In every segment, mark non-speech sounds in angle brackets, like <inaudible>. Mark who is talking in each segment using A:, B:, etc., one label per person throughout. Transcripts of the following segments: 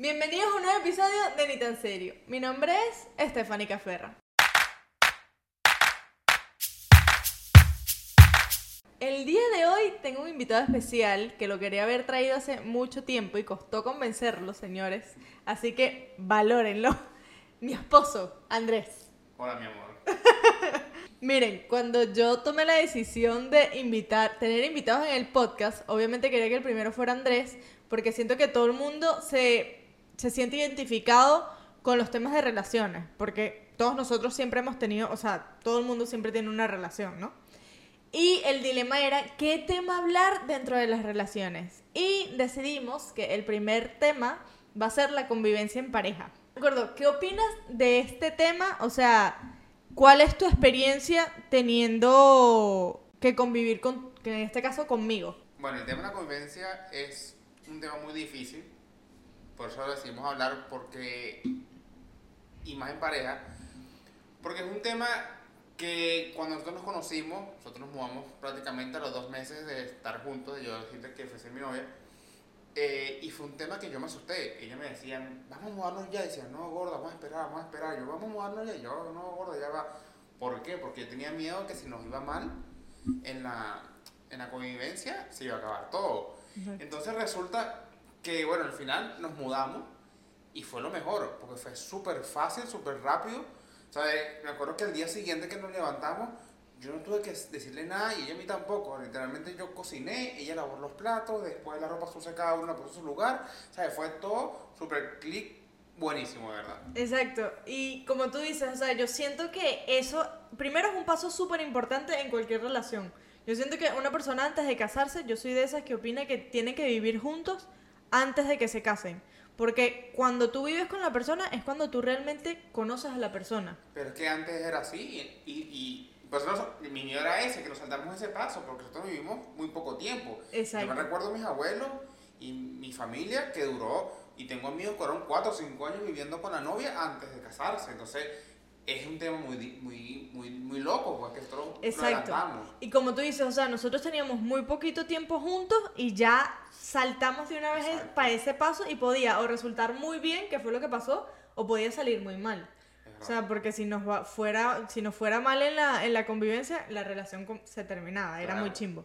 A: Bienvenidos a un nuevo episodio de Ni tan serio. Mi nombre es Estefánica Ferra. El día de hoy tengo un invitado especial que lo quería haber traído hace mucho tiempo y costó convencerlo, señores. Así que valórenlo. <laughs> Mi esposo, Andrés.
B: Hola, mi amor. <laughs>
A: Miren, cuando yo tomé la decisión de invitar, tener invitados en el podcast, obviamente quería que el primero fuera Andrés, porque siento que todo el mundo se, se siente identificado con los temas de relaciones, porque todos nosotros siempre hemos tenido, o sea, todo el mundo siempre tiene una relación, ¿no? Y el dilema era qué tema hablar dentro de las relaciones. Y decidimos que el primer tema va a ser la convivencia en pareja. De acuerdo, ¿qué opinas de este tema? O sea, ¿cuál es tu experiencia teniendo que convivir con, que en este caso conmigo?
B: Bueno, el tema de la convivencia es un tema muy difícil. Por eso lo decidimos hablar porque. Y más en pareja. Porque es un tema que cuando nosotros nos conocimos, nosotros nos mudamos prácticamente a los dos meses de estar juntos, de yo decirte que fuese mi novia. eh, y fue un tema que yo me asusté. Ella me decía, vamos a mudarnos ya. Y decía, no, gorda, vamos a esperar, vamos a esperar. Yo, vamos a mudarnos ya. Yo, no, gorda, ya va. ¿Por qué? Porque yo tenía miedo que si nos iba mal en la, en la convivencia, se iba a acabar todo. Entonces resulta que, bueno, al final nos mudamos y fue lo mejor, porque fue súper fácil, súper rápido. Sea, eh, me acuerdo que el día siguiente que nos levantamos, yo no tuve que decirle nada y ella a mí tampoco. Literalmente yo cociné, ella lavó los platos, después la ropa sucia cada uno la puso su lugar. Sea, fue todo súper clic, buenísimo, de verdad.
A: Exacto. Y como tú dices, o sea, yo siento que eso, primero es un paso súper importante en cualquier relación. Yo siento que una persona antes de casarse, yo soy de esas que opina que tienen que vivir juntos antes de que se casen. Porque cuando tú vives con la persona es cuando tú realmente conoces a la persona.
B: Pero es que antes era así y, y, y pues no- mi miedo era ese, que nos saltamos ese paso, porque nosotros vivimos muy poco tiempo.
A: Exacto.
B: Yo me recuerdo a mis abuelos y mi familia que duró, y tengo amigos que fueron 4 o 5 años viviendo con la novia antes de casarse. Entonces, es un tema muy, muy, muy, muy loco, porque nosotros lo
A: Exacto.
B: adelantamos.
A: Y como tú dices, o sea, nosotros teníamos muy poquito tiempo juntos y ya saltamos de una vez
B: Exacto.
A: para ese paso y podía o resultar muy bien, que fue lo que pasó, o podía salir muy mal. O sea, porque si nos va- fuera, si nos fuera mal en la, en la convivencia, la relación se terminaba, era
B: Claro.
A: muy chimbo.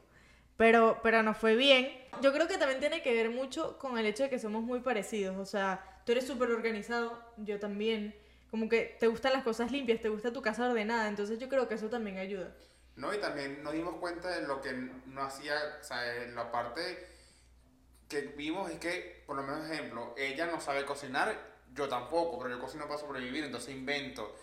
A: Pero, pero nos fue bien. Yo creo que también tiene que ver mucho con el hecho de que somos muy parecidos. O sea, tú eres súper organizado, yo también. Como que te gustan las cosas limpias, te gusta tu casa ordenada. Entonces yo creo que eso también ayuda.
B: No, y también nos dimos cuenta de lo que no hacía, o sea, la parte que vimos es que, por lo menos ejemplo, ella no sabe cocinar, yo tampoco, pero yo cocino para sobrevivir, entonces invento.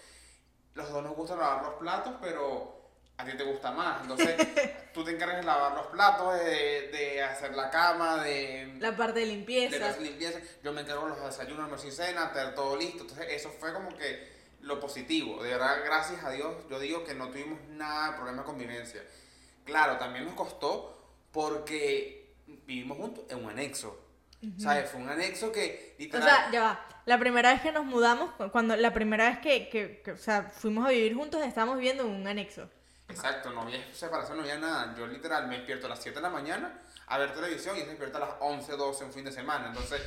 B: Los dos nos gusta lavar los platos, pero a ti te gusta más. Entonces, <laughs> tú te encargas de lavar los platos, de, de hacer la cama, de,
A: La parte de
B: de
A: limpieza.
B: hacer limpieza. Yo me encargo de los desayunos, almuerzo y cena, tener todo listo. Entonces, eso fue como que lo positivo. De verdad, gracias a Dios, yo digo que no tuvimos nada de problema de convivencia. Claro, también nos costó porque vivimos juntos en un anexo. ¿Sabes? Fue un anexo que
A: O
B: literal.
A: sea, ya va. La primera vez que nos mudamos, cu- cuando la primera vez que, que, que, o sea, fuimos a vivir juntos, estábamos viviendo en un anexo.
B: Exacto, no había separación, no había nada. Yo literal me despierto a las 7 de la mañana a ver televisión y se despierta a las 11, 12 un fin de semana. Entonces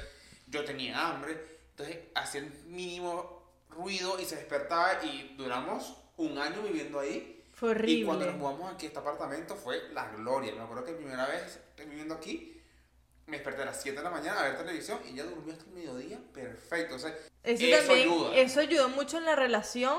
B: yo tenía hambre, entonces hacía el mínimo ruido y se despertaba y duramos un año viviendo ahí.
A: Fue horrible.
B: Y cuando nos mudamos aquí a este apartamento fue la gloria. Me acuerdo que la primera vez viviendo aquí me desperté a las 7 de la mañana a ver televisión y ya durmió hasta el mediodía. Perfecto. O sea,
A: Eso,
B: Eso
A: también,
B: ayuda.
A: eso ayudó mucho en la relación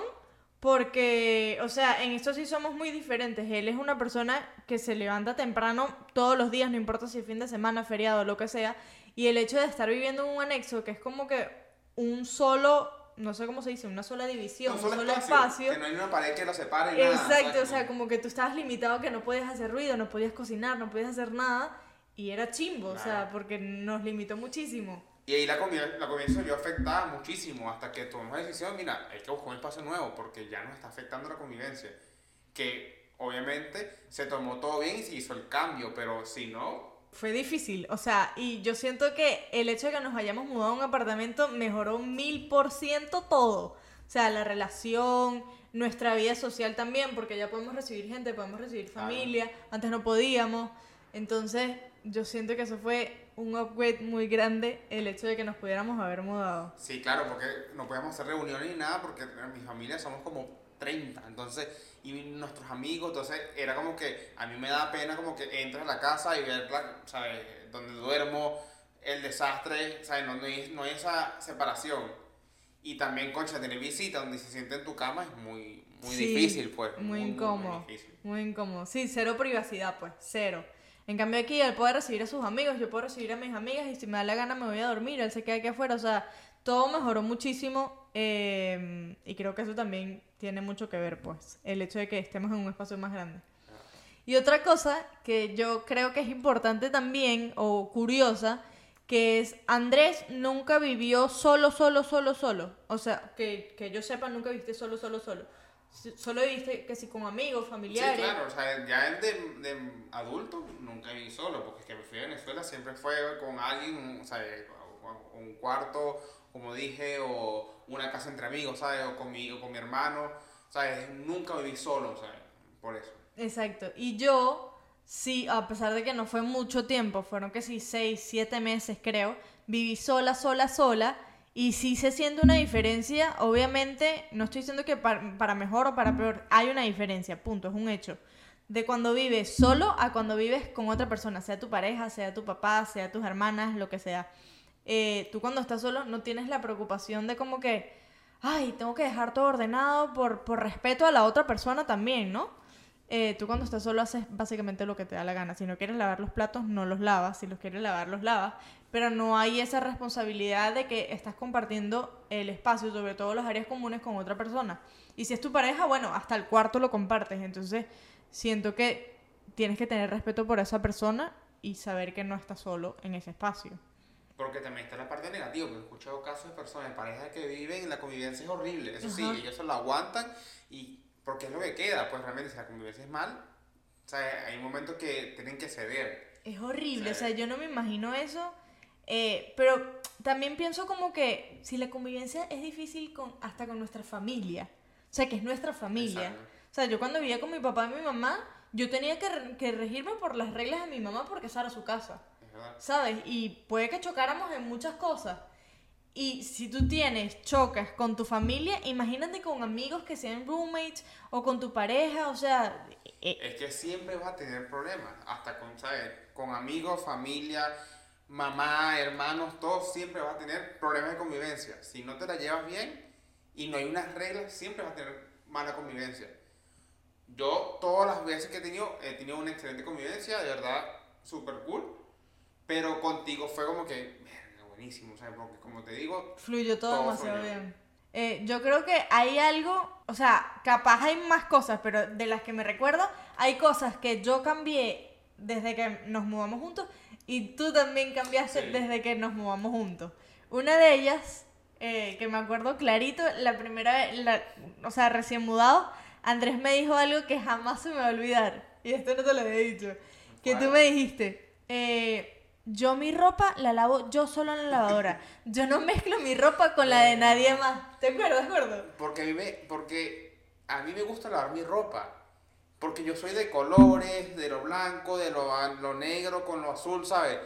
A: porque, o sea, en esto sí somos muy diferentes. Él es una persona que se levanta temprano todos los días, no importa si es fin de semana, feriado, lo que sea. Y el hecho de estar viviendo en un anexo, que es como que un solo, no sé cómo se dice, una sola división, un solo, espacio.
B: Que no hay una pared que lo separe. nada,
A: Exacto, o sea, como que tú estabas limitado que no podías hacer ruido, no podías cocinar, no podías hacer nada. Y era chimbo, o sea, porque nos limitó muchísimo.
B: Y ahí la, convivencia, la convivencia se vio afectada muchísimo hasta que tomamos la decisión, mira, hay que buscar un espacio nuevo porque ya nos está afectando la convivencia. Que obviamente se tomó todo bien y se hizo el cambio, pero si no,
A: Fue difícil, o sea, y yo siento que el hecho de que nos hayamos mudado a un apartamento mejoró mil por ciento todo. O sea, la relación, nuestra vida social también, porque ya podemos recibir gente, podemos recibir
B: Claro.
A: familia, antes no podíamos. Entonces, yo siento que eso fue un upgrade muy grande el hecho de que nos pudiéramos haber mudado.
B: Sí, claro, porque no podíamos hacer reuniones ni nada porque en mi familia somos como 30, entonces, y nuestros amigos, entonces era como que a mí me da pena como que entras a la casa y ver, ¿sabes?, donde duermo, el desastre, ¿sabes?, no, no, hay, no hay esa separación. Y también, concha, tener visita donde se siente en tu cama es muy, muy difícil, pues.
A: Muy, incómodo. Muy, incómodo. Sí, cero privacidad, pues, cero. En cambio aquí él puede recibir a sus amigos, yo puedo recibir a mis amigas y si me da la gana me voy a dormir, él se queda aquí afuera, o sea, todo mejoró muchísimo eh, y creo que eso también tiene mucho que ver, pues, el hecho de que estemos en un espacio más grande. Y otra cosa que yo creo que es importante también, o curiosa, que es Andrés nunca vivió solo, solo, solo, solo. O sea, que, que yo sepa, nunca viste solo, solo, solo. Solo viste que si con amigos, familiares.
B: Sí, claro, o sea, ya de, de adulto nunca viví solo, porque es que me fui a Venezuela siempre fue con alguien, o sea, un cuarto, como dije, o una casa entre amigos, ¿sabes? O con mi, o con mi hermano, ¿sabes? Nunca viví solo, ¿sabes? Por eso.
A: Exacto. Y yo, sí, a pesar de que no fue mucho tiempo, fueron que sí, seis, siete meses creo, viví sola, sola, sola y sí se siente una diferencia, obviamente, no estoy diciendo que para, mejor o para peor, hay una diferencia, punto, es un hecho. De cuando vives solo a cuando vives con otra persona, sea tu pareja, sea tu papá, sea tus hermanas, lo que sea. Eh, tú cuando estás solo no tienes la preocupación de como que, ay, tengo que dejar todo ordenado por, por respeto a la otra persona también, ¿no? Eh, tú cuando estás solo haces básicamente lo que te da la gana. Si no quieres lavar los platos, no los lavas. Si los quieres lavar, los lavas pero no hay esa responsabilidad de que estás compartiendo el espacio, sobre todo las áreas comunes, con otra persona. Y si es tu pareja, bueno, hasta el cuarto lo compartes. Entonces, siento que tienes que tener respeto por esa persona y saber que no estás solo en ese espacio.
B: Porque también está la parte negativa, porque he escuchado casos de personas, de parejas que viven, en la convivencia es horrible. Eso sí, ellos se lo aguantan y porque es lo que queda, pues realmente si la convivencia es mal, o sea, hay momentos que tienen que ceder.
A: Es horrible, o sea yo no me imagino eso eh, pero también pienso como que si la convivencia es difícil con, hasta con nuestra familia, o sea, que es nuestra familia. O sea, yo cuando vivía con mi papá y mi mamá, yo tenía que, que regirme por las reglas de mi mamá porque esa era su casa. ¿Sabes? Y puede que chocáramos en muchas cosas. Y si tú tienes chocas con tu familia, imagínate con amigos que sean roommates o con tu pareja, o sea...
B: Eh, es que siempre vas a tener problemas, hasta con, ¿sabes? Con amigos, familia, mamá, hermanos, todos siempre vas a tener problemas de convivencia. Si no te la llevas bien y no hay unas reglas, siempre vas a tener mala convivencia. Yo todas las veces que he tenido, he tenido una excelente convivencia, de verdad, súper cool. Pero contigo fue como que, buenísimo, ¿sabes? Porque como te digo...
A: Fluyó todo, demasiado bien. Eh, yo creo que hay algo, o sea, capaz hay más cosas, pero de las que me recuerdo, hay cosas que yo cambié desde que nos mudamos juntos y tú también cambiaste desde que nos mudamos juntos. Una de ellas, eh, que me acuerdo clarito, la primera vez, o sea, recién mudado, Andrés me dijo algo que jamás se me va a olvidar. Y esto no te lo había dicho. Que tú me dijiste, eh, yo mi ropa la lavo yo solo en la lavadora. Yo no mezclo mi ropa con la de nadie más. ¿Te acuerdas, gordo?
B: Porque a mí me, porque a mí me gusta lavar mi ropa. Porque yo soy de colores, de lo blanco, de lo, negro con lo azul, ¿sabes?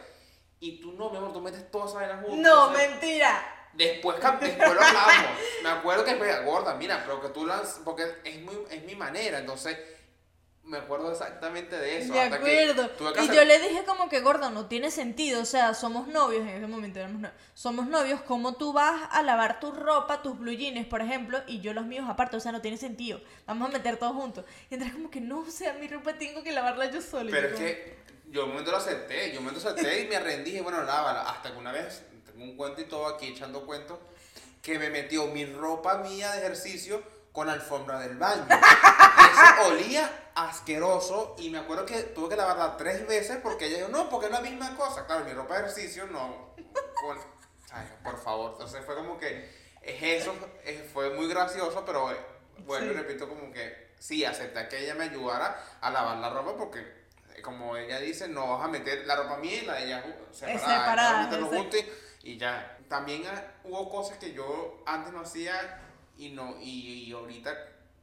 B: Y tú no, mi amor, tú metes todas esas vainas juntas.
A: No, mentira.
B: Después, después lo hablamos. Me acuerdo que gorda, mira, pero que tú las. Porque es, muy, es mi manera, entonces me acuerdo exactamente de eso.
A: De acuerdo. y yo le dije como que, gordo, no tiene sentido. O sea, somos novios, en ese momento éramos novios. Somos novios, ¿cómo tú vas a lavar tu ropa, tus blue jeans, por ejemplo, y yo los míos aparte? O sea, no tiene sentido. Vamos a meter todos juntos. Y entonces como que, no, o sea, mi ropa tengo que lavarla yo solo.
B: Pero es que yo un momento lo acepté. Yo un momento lo acepté y me rendí y bueno, lávala. Hasta que una vez, tengo un cuento y todo aquí echando cuentos, que me metió mi ropa mía de ejercicio con alfombra del baño. Eso olía asqueroso y me acuerdo que tuve que lavarla tres veces porque ella dijo, no, porque es la misma cosa. Claro, mi ropa de ejercicio no. por favor. Entonces fue como que es eso, fue muy gracioso, pero eh, bueno, repito como que sí, acepté que ella me ayudara a lavar la ropa porque eh, como ella dice, no vas a meter la ropa mía y la de ella separada, separada y, y ya. También ah, hubo cosas que yo antes no hacía y no y, ahorita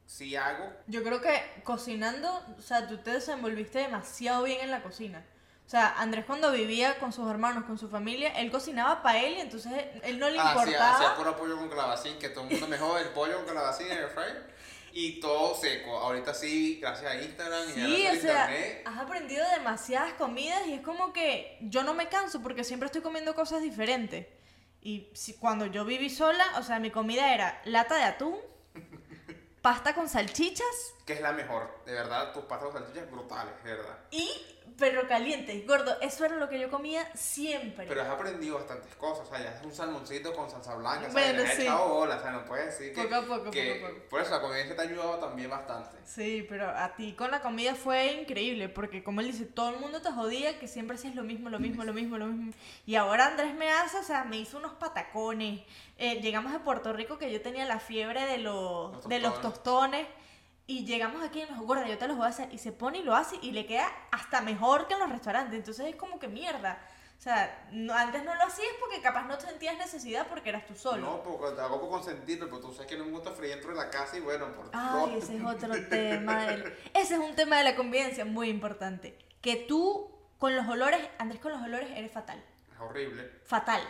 B: sí hago.
A: Yo creo que cocinando, o sea, tú te desenvolviste demasiado bien en la cocina. O sea, Andrés cuando vivía con sus hermanos, con su familia, él cocinaba para él y entonces él no le
B: Ah,
A: importaba.
B: hacía puro pollo con calabacín, que todo el mundo me jode el pollo con calabacín en el fryer. Y todo seco. Ahorita sí, gracias a Instagram y
A: Sí,
B: gracias a
A: o sea,
B: internet.
A: has aprendido demasiadas comidas y es como que yo no me canso porque siempre estoy comiendo cosas diferentes. Y si, cuando yo viví sola, o sea, mi comida era lata de atún, <laughs> pasta con salchichas
B: Que es la mejor. De verdad, tus pastas con salchichas brutales, de verdad.
A: y perro caliente. Gordo, eso era lo que yo comía siempre.
B: Pero has aprendido bastantes cosas. O sea, ya es un salmoncito con salsa blanca. O sea,
A: Bueno,
B: le has
A: sí.
B: echado bola. O sea, no puedes decir que.
A: Poco a poco,
B: que-
A: poco a poco.
B: Por eso la convivencia te ha ayudado también bastante.
A: Sí, pero a ti con la comida fue increíble, porque como él dice, todo el mundo te jodía que siempre hacías lo mismo, lo mismo, lo mismo, lo mismo. Y ahora Andrés me hace, o sea, me hizo unos patacones. Eh, llegamos a Puerto Rico que yo tenía la fiebre de los,
B: Los
A: de los
B: tostones.
A: Y llegamos aquí y me dijo, gorda, yo te los voy a hacer. Y se pone y lo hace y le queda hasta mejor que en los restaurantes. Entonces es como que mierda. O sea, no- antes no lo hacías porque capaz no sentías necesidad porque eras tú solo.
B: No, porque te hago por consentirlo, pero tú sabes que no me gusta freír dentro de la casa y bueno, por
A: Ay,
B: no.
A: ese es otro <laughs> tema. del- Ese es un tema de la convivencia muy importante. Que tú con los olores, Andrés con los olores eres fatal.
B: Es horrible.
A: Fatal.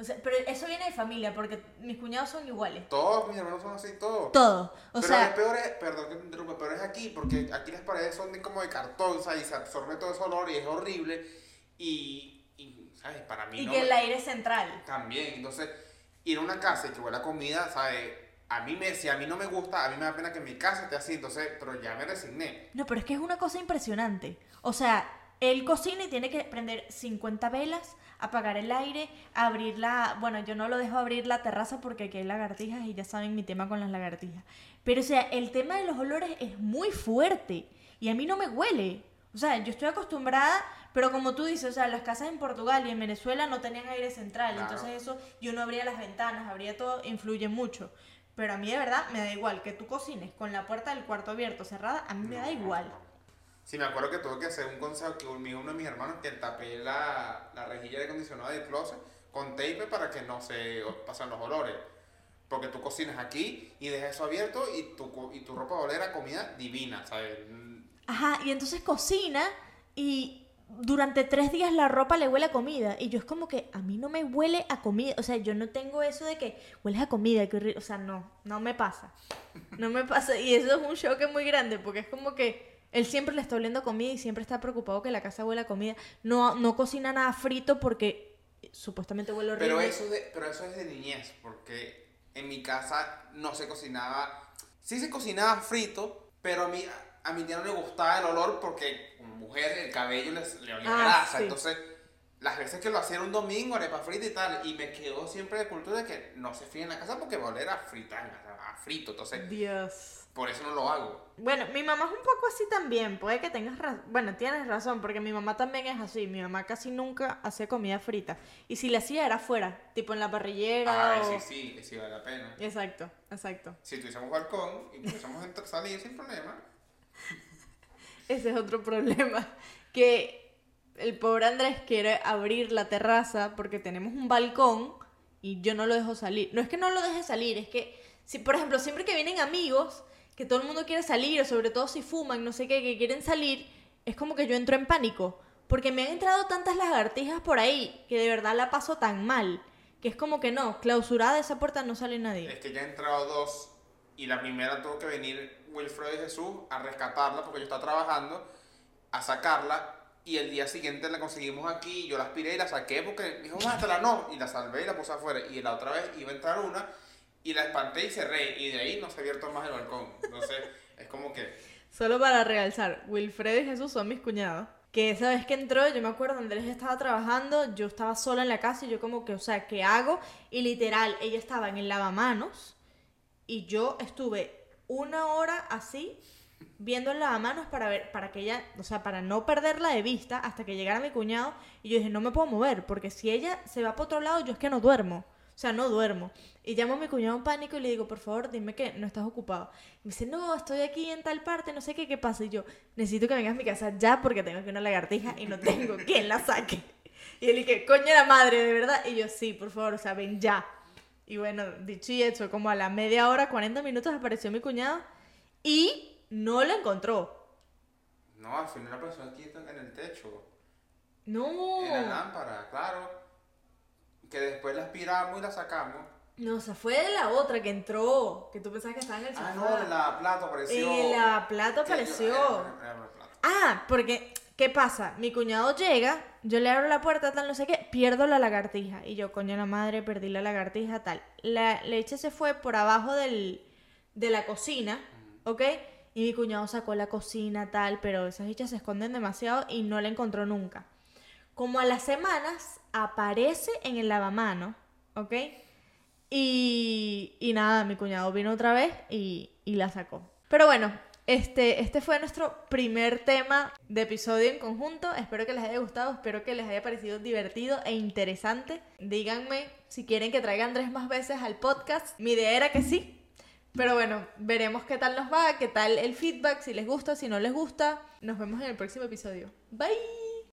A: O sea, pero eso viene de familia porque mis cuñados son iguales.
B: Todos mis hermanos son así, todos.
A: Todo. O
B: pero
A: sea,
B: es peor es, perdón que te interrumpa, pero es aquí, porque aquí las paredes son de- como de cartón, o sea, y se absorbe todo ese olor y es horrible. Y, y, ¿sabes? Para mí
A: y
B: no.
A: que el aire es central.
B: También, entonces, ir a una casa y que huela comida, ¿sabes? A mí me, si a mí no me gusta, a mí me da pena que mi casa esté así, entonces, pero ya me resigné.
A: No, pero es que es una cosa impresionante. O sea, él cocina y tiene que prender 50 velas, apagar el aire, abrir la... Bueno, yo no lo dejo abrir la terraza porque aquí hay lagartijas y ya saben mi tema con las lagartijas. Pero, o sea, el tema de los olores es muy fuerte y a mí no me huele. O sea, yo estoy acostumbrada, pero como tú dices, o sea, las casas en Portugal y en Venezuela no tenían aire central,
B: Claro.
A: entonces eso, yo no abría las ventanas, abría todo, influye mucho. Pero a mí de verdad me da igual que tú cocines con la puerta del cuarto abierto, cerrada, a mí me da igual.
B: Sí, me acuerdo que tuve que hacer un consejo que me uno de mis hermanos que tapé la, la rejilla de acondicionado del closet con tape para que no se pasen los olores. Porque tú cocinas aquí y dejas eso abierto y tu, y tu ropa va a oler a comida divina, ¿sabes?
A: Ajá, y entonces cocina y durante tres días la ropa le huele a comida. Y yo es como que a mí no me huele a comida. O sea, yo no tengo eso de que hueles a comida, que. O sea, no, no me pasa. No me pasa. Y eso es un choque muy grande porque es como que él siempre le está oliendo comida y siempre está preocupado que la casa huele a comida. No, no cocina nada frito porque supuestamente huele horrible.
B: Pero eso, de, pero eso es de niñez, porque en mi casa no se cocinaba, sí se cocinaba frito, pero a mí, a mi tía no le gustaba el olor porque como mujer el cabello les- le olía
A: Ah,
B: grasa,
A: sí.
B: entonces las veces que lo hacía un domingo, arepa frita y tal, y me quedó siempre de cultura de que no se fríe en la casa porque va a oler a fritanga, a frito, entonces
A: Dios.
B: por eso no lo hago.
A: Bueno, mi mamá es un poco así también, puede que tengas razón, bueno, tienes razón, porque mi mamá también es así, mi mamá casi nunca hacía comida frita, y si la hacía era afuera, tipo en la parrillera
B: Ay,
A: o...
B: sí, sí, que sí vale la pena.
A: Exacto, exacto.
B: Si tuviésemos balcón y pudiésemos <laughs> salir sin problema,
A: Ese es otro problema, que el pobre Andrés quiere abrir la terraza porque tenemos un balcón y yo no lo dejo salir. No es que no lo deje salir, es que, si por ejemplo, siempre que vienen amigos, que todo el mundo quiere salir, o sobre todo si fuman, no sé qué, que quieren salir, es como que yo entro en pánico. Porque me han entrado tantas lagartijas por ahí que de verdad la paso tan mal. Que es como que no, clausurada esa puerta no sale nadie.
B: Es que ya han entrado dos y la primera tuvo que venir Wilfredo y Jesús a rescatarla porque yo estaba trabajando, a sacarla y el día siguiente la conseguimos aquí yo la aspiré y la saqué porque dijo, mátala, no, y la salvé y la puse afuera y la otra vez iba a entrar una y la espanté y cerré y de ahí no se ha abierto más el balcón. Entonces es como que...
A: Solo para realzar, Wilfredo y Jesús son mis cuñados. Que esa vez que entró, yo me acuerdo, Andrés estaba trabajando, yo estaba sola en la casa y yo como que, o sea, ¿qué hago? Y literal, ella estaba en el lavamanos y yo estuve una hora así viendo el lavamanos para ver, para que ella, o sea, para no perderla de vista hasta que llegara mi cuñado y yo dije, no me puedo mover porque si ella se va para otro lado, yo es que no duermo. O sea, no duermo. Y llamo a mi cuñado en pánico y le digo, por favor, dime que no estás ocupado. Y me dice, no, estoy aquí en tal parte, no sé qué, qué pasa. Y yo, necesito que vengas a mi casa ya porque tengo aquí una lagartija y no tengo <laughs> quien la saque. Y él dije, coño la madre, de verdad. Y yo, sí, por favor, o sea, ven ya. Y bueno, dicho y hecho, como a la media hora, 40 minutos apareció mi cuñado y no la encontró.
B: No, al final apareció aquí en el techo.
A: No.
B: En la lámpara, claro. Que después la aspiramos y la sacamos.
A: No, o sea, fue de la otra que entró, que tú pensabas que estaba en el sofá.
B: Ah, no, la plata apareció.
A: En la plata
B: yo-
A: apareció.
B: era- era la plata.
A: Ah, porque, ¿qué pasa? Mi cuñado llega, yo le abro la puerta, tal, no sé qué, pierdo la lagartija. Y yo, coño la madre, perdí la lagartija, tal. La leche se fue por abajo del, de la cocina, ¿ok? Y mi cuñado sacó la cocina, tal, pero esas bichas se esconden demasiado y no la encontró nunca. Como a las semanas, aparece en el lavamano, ¿ok? Y, y nada, mi cuñado vino otra vez y, y la sacó. Pero bueno, este, este fue nuestro primer tema de episodio en conjunto. Espero que les haya gustado, espero que les haya parecido divertido e interesante. Díganme si quieren que traigan tres más veces al podcast. Mi idea era que sí. Pero bueno, veremos qué tal nos va, qué tal el feedback, si les gusta, si no les gusta. Nos vemos en el próximo episodio. Bye.